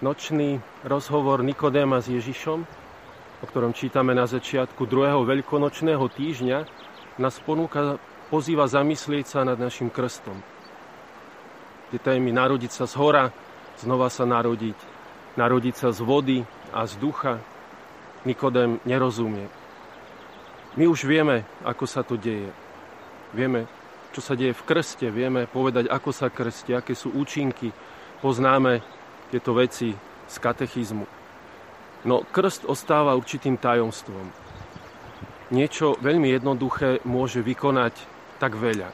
Nočný rozhovor Nikodéma s Ježišom, o ktorom čítame na začiatku druhého veľkonočného týždňa, nás ponúka, pozýva zamyslieť sa nad našim krstom. Tie témy narodiť sa z hora, znova sa narodiť, narodiť sa z vody a z ducha. Nikodém nerozumie. My už vieme, ako sa to deje. Vieme, čo sa deje v krste, vieme povedať, ako sa krstie, aké sú účinky, poznáme tieto veci z katechizmu. No krst ostáva určitým tajomstvom. Niečo veľmi jednoduché môže vykonať tak veľa.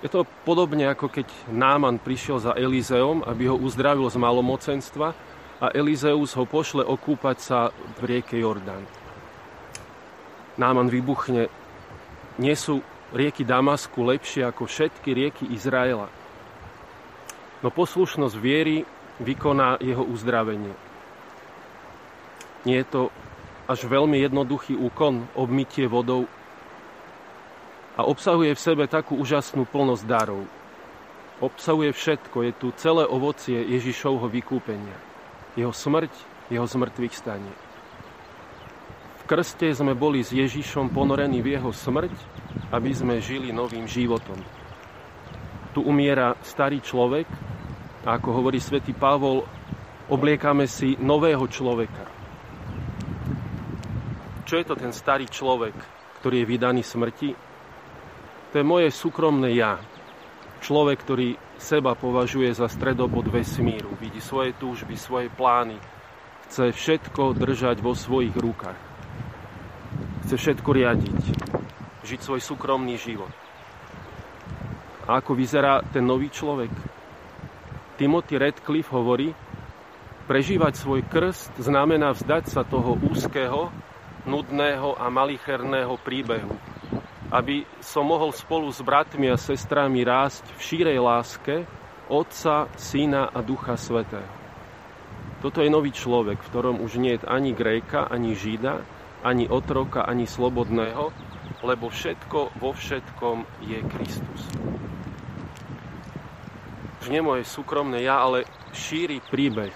Je to podobne ako keď Náman prišiel za Elizeom, aby ho uzdravil z malomocenstva a Elizeus ho pošle okúpať sa v rieke Jordán. Náman vybuchne. Nie sú rieky Damasku lepšie ako všetky rieky Izraela. No poslušnosť viery vykoná jeho uzdravenie. Nie je to až veľmi jednoduchý úkon, obmytie vodou a obsahuje v sebe takú úžasnú plnosť darov. Obsahuje všetko, je tu celé ovocie Ježišovho vykúpenia. Jeho smrť, jeho zmrtvých stanie. V krste sme boli s Ježišom ponorení v jeho smrť, aby sme žili novým životom. Tu umiera starý človek, a ako hovorí svätý Pavol, obliekame si nového človeka. Čo je to ten starý človek, ktorý je vydaný smrti? To je moje súkromné ja. Človek, ktorý seba považuje za stredobod vesmíru, vidí svoje túžby, svoje plány, chce všetko držať vo svojich rukách. Chce všetko riadiť, žiť svoj súkromný život. A ako vyzerá ten nový človek? Timothy Redcliffe hovorí, prežívať svoj krst znamená vzdať sa toho úzkeho, nudného a malicherného príbehu, aby som mohol spolu s bratmi a sestrami rásť v šírej láske Otca, Syna a Ducha Svetého. Toto je nový človek, v ktorom už nie je ani Gréka, ani Žida, ani otroka, ani slobodného, lebo všetko vo všetkom je Kristus už nie moje súkromné ja, ale šíri príbeh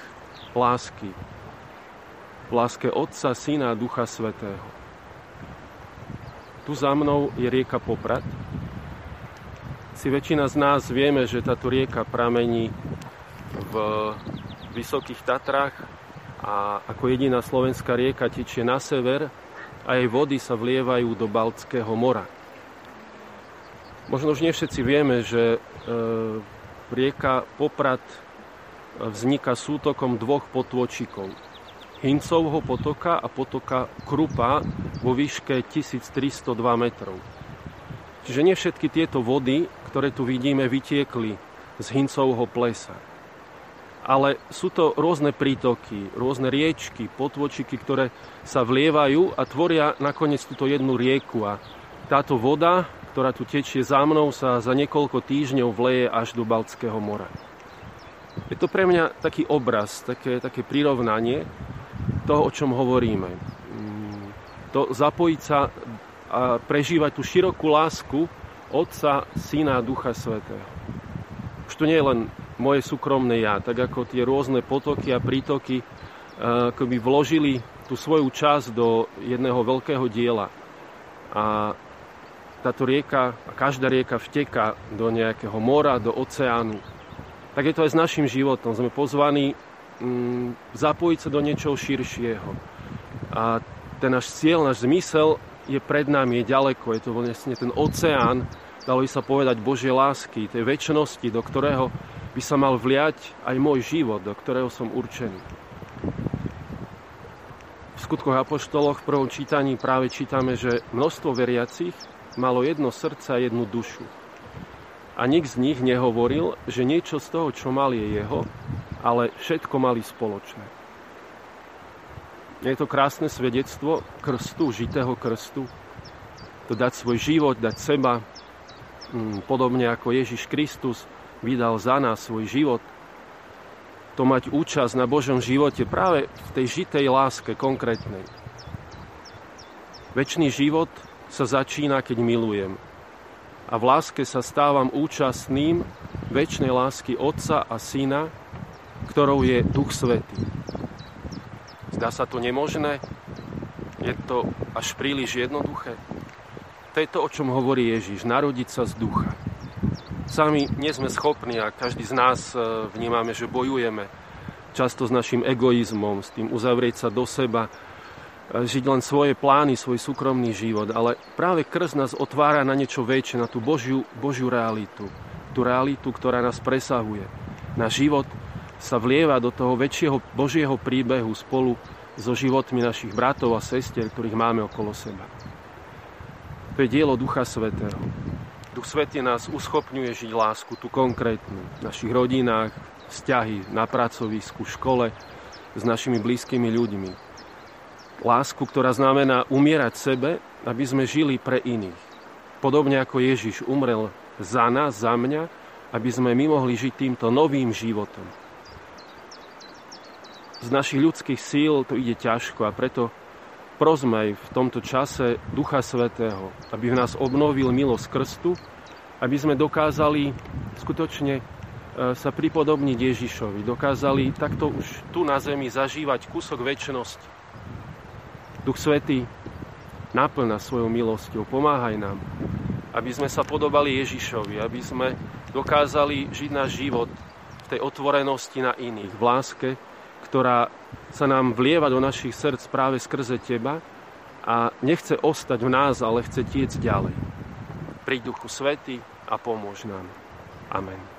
lásky. Láske Otca, Syna a Ducha Svetého. Tu za mnou je rieka Poprad. Si väčšina z nás vieme, že táto rieka pramení v Vysokých Tatrách a ako jediná slovenská rieka tečie na sever a jej vody sa vlievajú do Baltského mora. Možno už nie všetci vieme, že e, rieka Poprad vzniká sútokom dvoch potôčikov. Hincovho potoka a potoka Krupa vo výške 1302 metrov. Čiže nie všetky tieto vody, ktoré tu vidíme, vytiekli z Hincovho plesa. Ale sú to rôzne prítoky, rôzne riečky, potôčiky, ktoré sa vlievajú a tvoria nakoniec túto jednu rieku. A táto voda ktorá tu tečie za mnou, sa za niekoľko týždňov vleje až do Baltského mora. Je to pre mňa taký obraz, také, také prirovnanie toho, o čom hovoríme. Mm, to zapojiť sa a prežívať tú širokú lásku Otca, Syna a Ducha Svetého. Už to nie je len moje súkromné ja, tak ako tie rôzne potoky a prítoky e, by vložili tú svoju časť do jedného veľkého diela. A táto rieka, a každá rieka vteka do nejakého mora, do oceánu, tak je to aj s našim životom. Sme pozvaní mm, zapojiť sa do niečoho širšieho. A ten náš cieľ, náš zmysel je pred nami, je ďaleko. Je to vlastne ten oceán, dalo by sa povedať, Božej lásky, tej väčšnosti, do ktorého by sa mal vliať aj môj život, do ktorého som určený. V skutkoch Apoštoloch v prvom čítaní práve čítame, že množstvo veriacich malo jedno srdce a jednu dušu. A nik z nich nehovoril, že niečo z toho, čo mal, je jeho, ale všetko mali spoločné. Je to krásne svedectvo krstu, žitého krstu. To dať svoj život, dať seba, mm, podobne ako Ježiš Kristus vydal za nás svoj život. To mať účasť na Božom živote práve v tej žitej láske konkrétnej. Večný život sa začína, keď milujem. A v láske sa stávam účastným väčšnej lásky Otca a Syna ktorou je Duch Svetý. Zdá sa to nemožné? Je to až príliš jednoduché? To je to, o čom hovorí Ježiš, narodiť sa z ducha. Sami nie sme schopní a každý z nás e, vnímame, že bojujeme často s našim egoizmom, s tým uzavrieť sa do seba, žiť len svoje plány, svoj súkromný život. Ale práve krst nás otvára na niečo väčšie, na tú Božiu, Božiu realitu. Tú realitu, ktorá nás presahuje. Na život sa vlieva do toho väčšieho Božieho príbehu spolu so životmi našich bratov a sestier, ktorých máme okolo seba. To je dielo Ducha Svetého. Duch Svetý nás uschopňuje žiť lásku, tu konkrétnu, v našich rodinách, vzťahy na pracovisku, škole, s našimi blízkymi ľuďmi. Lásku, ktorá znamená umierať sebe, aby sme žili pre iných. Podobne ako Ježiš umrel za nás, za mňa, aby sme my mohli žiť týmto novým životom. Z našich ľudských síl to ide ťažko a preto prosme aj v tomto čase Ducha Svetého, aby v nás obnovil milosť krstu, aby sme dokázali skutočne e, sa pripodobniť Ježišovi, dokázali takto už tu na zemi zažívať kúsok väčšnosti. Duch Svetý, naplň nás svojou milosťou, pomáhaj nám, aby sme sa podobali Ježišovi, aby sme dokázali žiť náš život v tej otvorenosti na iných, v láske, ktorá sa nám vlieva do našich srdc práve skrze Teba a nechce ostať v nás, ale chce tiec ďalej. Pri Duchu Svety a pomôž nám. Amen.